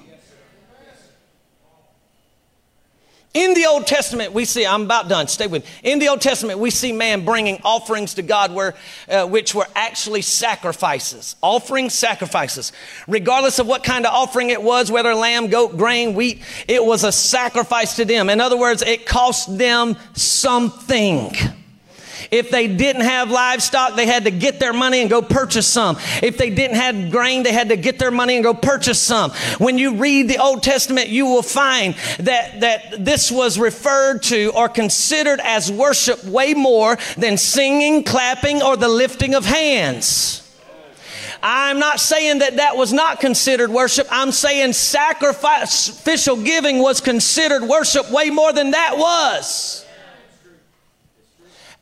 In the Old Testament, we see, I'm about done, stay with me. In the Old Testament, we see man bringing offerings to God where, uh, which were actually sacrifices. Offering sacrifices. Regardless of what kind of offering it was, whether lamb, goat, grain, wheat, it was a sacrifice to them. In other words, it cost them something. If they didn't have livestock, they had to get their money and go purchase some. If they didn't have grain, they had to get their money and go purchase some. When you read the Old Testament, you will find that, that this was referred to or considered as worship way more than singing, clapping, or the lifting of hands. I'm not saying that that was not considered worship. I'm saying sacrificial giving was considered worship way more than that was.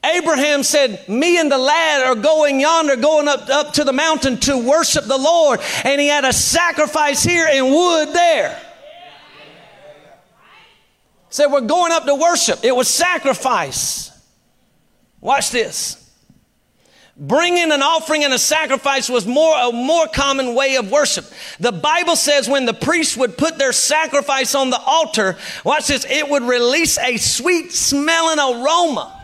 Abraham said, Me and the lad are going yonder, going up, up to the mountain to worship the Lord. And he had a sacrifice here and wood there. Said, We're going up to worship. It was sacrifice. Watch this. Bringing an offering and a sacrifice was more a more common way of worship. The Bible says when the priests would put their sacrifice on the altar, watch this, it would release a sweet smelling aroma.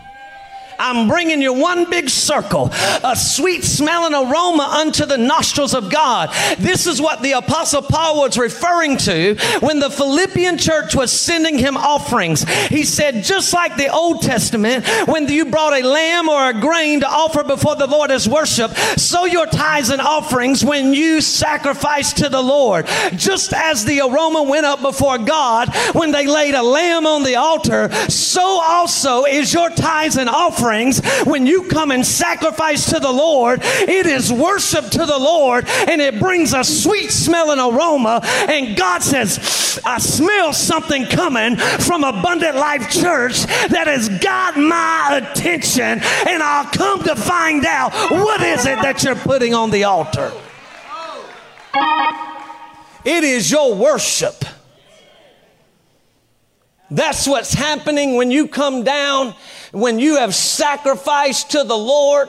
I'm bringing you one big circle, a sweet smelling aroma unto the nostrils of God. This is what the Apostle Paul was referring to when the Philippian church was sending him offerings. He said, just like the Old Testament, when you brought a lamb or a grain to offer before the Lord as worship, so your tithes and offerings when you sacrifice to the Lord. Just as the aroma went up before God when they laid a lamb on the altar, so also is your tithes and offerings offerings, when you come and sacrifice to the Lord, it is worship to the Lord and it brings a sweet smelling aroma. And God says, I smell something coming from Abundant Life Church that has got my attention, and I'll come to find out what is it that you're putting on the altar. It is your worship. That's what's happening when you come down when you have sacrificed to the Lord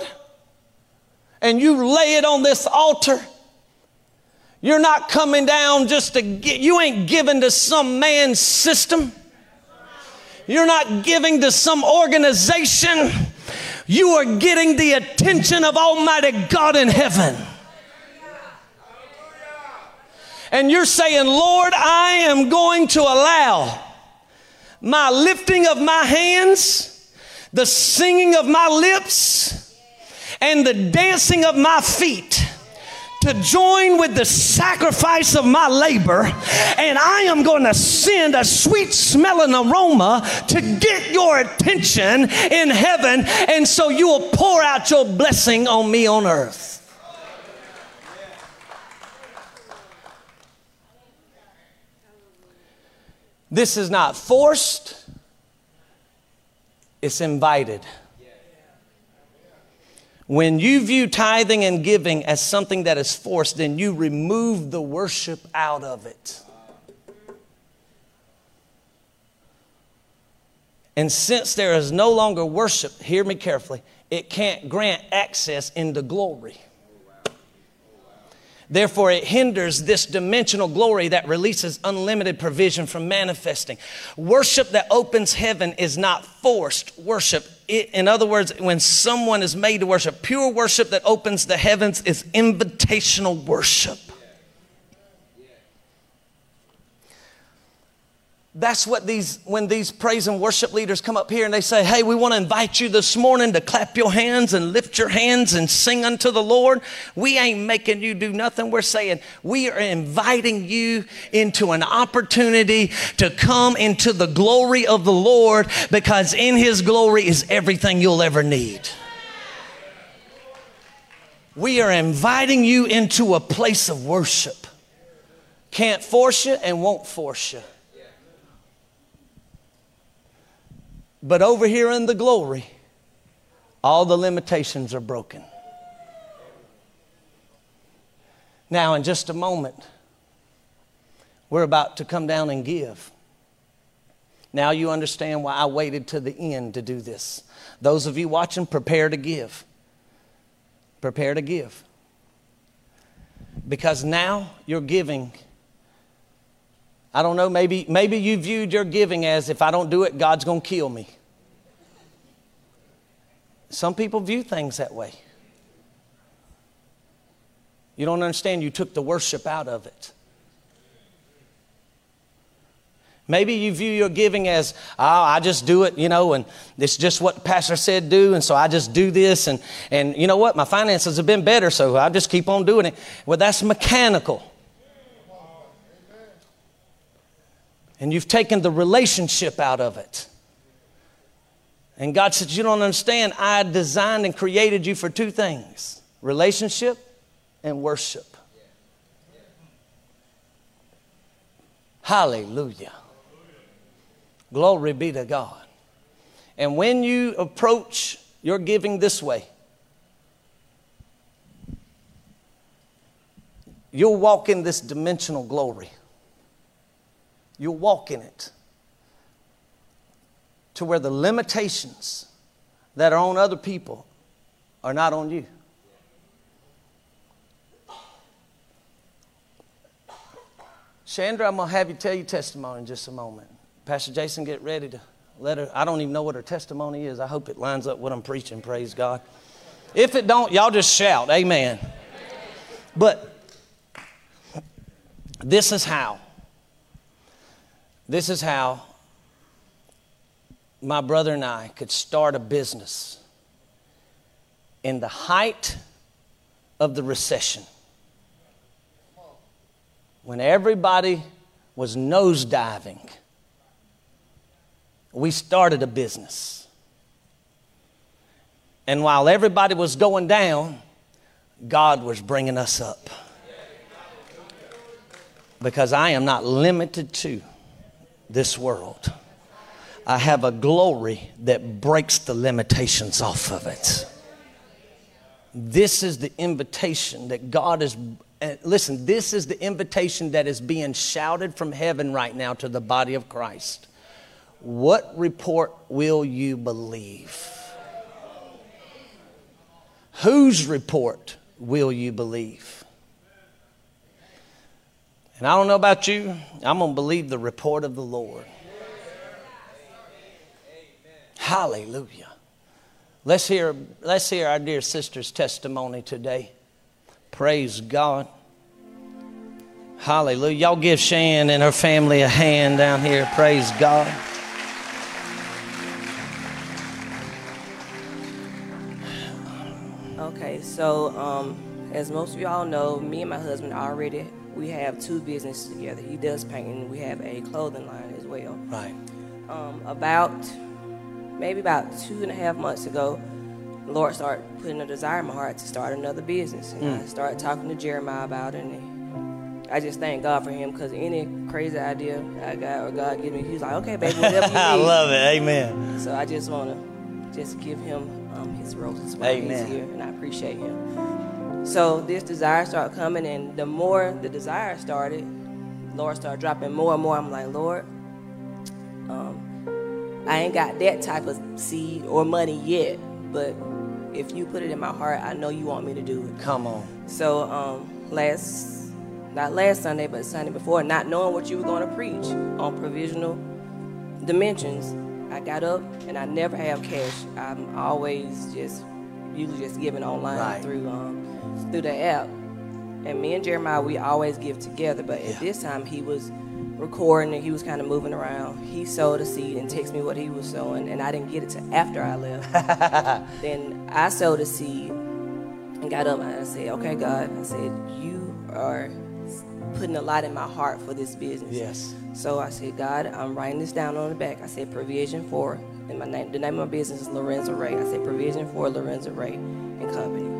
and you lay it on this altar, you're not coming down just to get, you ain't giving to some man's system. You're not giving to some organization. You are getting the attention of Almighty God in heaven. And you're saying, Lord, I am going to allow my lifting of my hands the singing of my lips and the dancing of my feet to join with the sacrifice of my labor, and I am going to send a sweet smelling aroma to get your attention in heaven, and so you will pour out your blessing on me on earth. This is not forced it's invited. When you view tithing and giving as something that is forced, then you remove the worship out of it. And since there is no longer worship, hear me carefully, it can't grant access into glory. Therefore, it hinders this dimensional glory that releases unlimited provision from manifesting. Worship that opens heaven is not forced worship. It, in other words, when someone is made to worship, pure worship that opens the heavens is invitational worship. That's what these, when these praise and worship leaders come up here and they say, Hey, we want to invite you this morning to clap your hands and lift your hands and sing unto the Lord. We ain't making you do nothing. We're saying we are inviting you into an opportunity to come into the glory of the Lord because in His glory is everything you'll ever need. We are inviting you into a place of worship. Can't force you and won't force you. But over here in the glory, all the limitations are broken. Now, in just a moment, we're about to come down and give. Now you understand why I waited to the end to do this. Those of you watching, prepare to give. Prepare to give. Because now you're giving. I don't know, maybe, maybe you viewed your giving as if I don't do it, God's going to kill me. Some people view things that way. You don't understand, you took the worship out of it. Maybe you view your giving as, oh, I just do it, you know, and it's just what the pastor said do, and so I just do this, and, and you know what, my finances have been better, so I just keep on doing it. Well, that's mechanical. And you've taken the relationship out of it. And God said, You don't understand, I designed and created you for two things relationship and worship. Hallelujah. Glory be to God. And when you approach your giving this way, you'll walk in this dimensional glory. You'll walk in it to where the limitations that are on other people are not on you. Chandra, I'm going to have you tell your testimony in just a moment. Pastor Jason, get ready to let her. I don't even know what her testimony is. I hope it lines up with what I'm preaching. Praise God. If it don't, y'all just shout, Amen. But this is how. This is how my brother and I could start a business in the height of the recession when everybody was nosediving we started a business. And while everybody was going down, God was bringing us up. Because I am not limited to this world. I have a glory that breaks the limitations off of it. This is the invitation that God is. Eh, listen, this is the invitation that is being shouted from heaven right now to the body of Christ. What report will you believe? Whose report will you believe? And I don't know about you, I'm going to believe the report of the Lord. Hallelujah. Let's hear, let's hear our dear sister's testimony today. Praise God. Hallelujah. Y'all give Shan and her family a hand down here. Praise God. Okay, so um, as most of y'all know, me and my husband already we have two businesses together. He does painting. We have a clothing line as well. Right. Um, about maybe about two and a half months ago, the Lord started putting a desire in my heart to start another business, and mm. I started talking to Jeremiah about it. And I just thank God for him because any crazy idea I got or God give me, He's like, okay, baby, whatever you need. I love it. Amen. So I just want to just give him um, his roses while Amen. he's here, and I appreciate him. So this desire started coming, and the more the desire started, Lord started dropping more and more. I'm like, Lord, um, I ain't got that type of seed or money yet, but if you put it in my heart, I know you want me to do it. Come on. So um, last, not last Sunday, but Sunday before, not knowing what you were going to preach on provisional dimensions, I got up and I never have cash. I'm always just usually just giving online right. through um, through the app. and me and Jeremiah, we always give together. But at this time, he was recording and he was kind of moving around. He sowed a seed and texted me what he was sowing, and I didn't get it till after I left. then I sowed a seed and got up and I said, "Okay, God," I said, "You are putting a lot in my heart for this business." Yes. So I said, God, I'm writing this down on the back. I said, provision for, and my name, the name of my business is Lorenzo Ray. I said, provision for Lorenzo Ray and Company.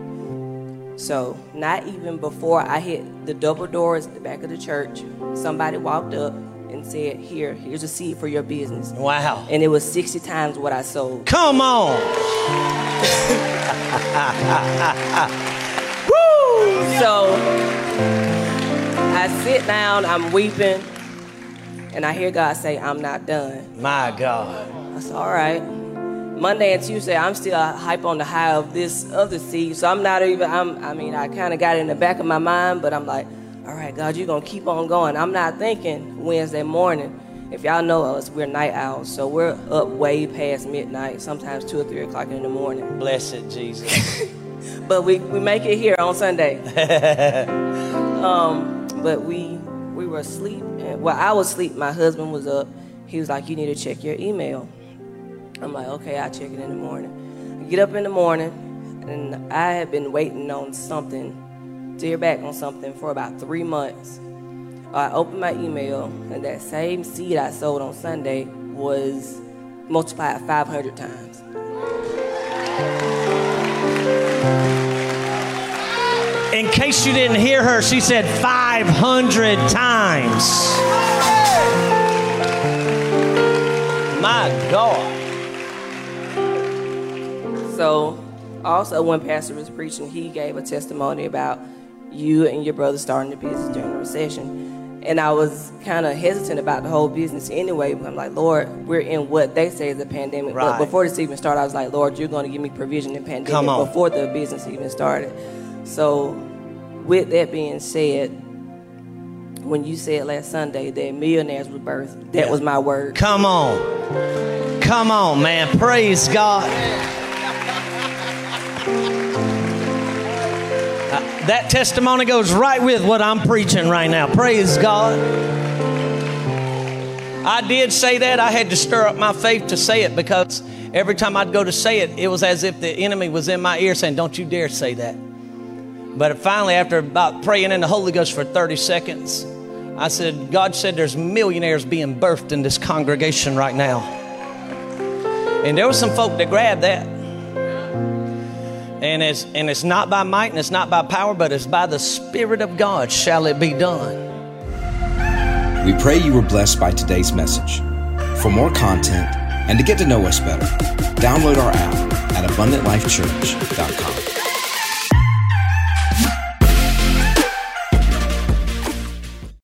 So not even before I hit the double doors at the back of the church, somebody walked up and said, here, here's a seed for your business. Wow. And it was 60 times what I sold. Come on. Woo! So I sit down, I'm weeping, and I hear God say, I'm not done. My God. I said, all right. Monday and Tuesday, I'm still hype on the high of this other seed. So I'm not even, I'm, I mean, I kind of got it in the back of my mind, but I'm like, all right, God, you're going to keep on going. I'm not thinking Wednesday morning. If y'all know us, we're night owls. So we're up way past midnight, sometimes 2 or 3 o'clock in the morning. Blessed Jesus. but we, we make it here on Sunday. um, but we we were asleep. And, well, I was asleep. My husband was up. He was like, "You need to check your email." I'm like, "Okay, I'll check it in the morning." I get up in the morning, and I had been waiting on something to hear back on something for about three months. I opened my email, and that same seed I sold on Sunday was multiplied 500 times. In case you didn't hear her, she said 500 times. My God. So, also when Pastor was preaching, he gave a testimony about you and your brother starting the business during the recession. And I was kind of hesitant about the whole business anyway. But I'm like, Lord, we're in what they say is a pandemic. Right. But before this even started, I was like, Lord, you're going to give me provision in pandemic before the business even started. So, with that being said, when you said last Sunday that millionaires were birthed, that Yeah. was my word. Come on. Come on, man. Praise God. That testimony goes right with what I'm preaching right now. Praise God. I did say that. I had to stir up my faith to say it because every time I'd go to say it, it was as if the enemy was in my ear saying, Don't you dare say that. But finally, after about praying in the Holy Ghost for 30 seconds, I said, God said there's millionaires being birthed in this congregation right now. And there was some folk that grabbed that. And it's, and it's not by might and it's not by power, but it's by the Spirit of God shall it be done. We pray you were blessed by today's message. For more content and to get to know us better, download our app at abundantlifechurch.com.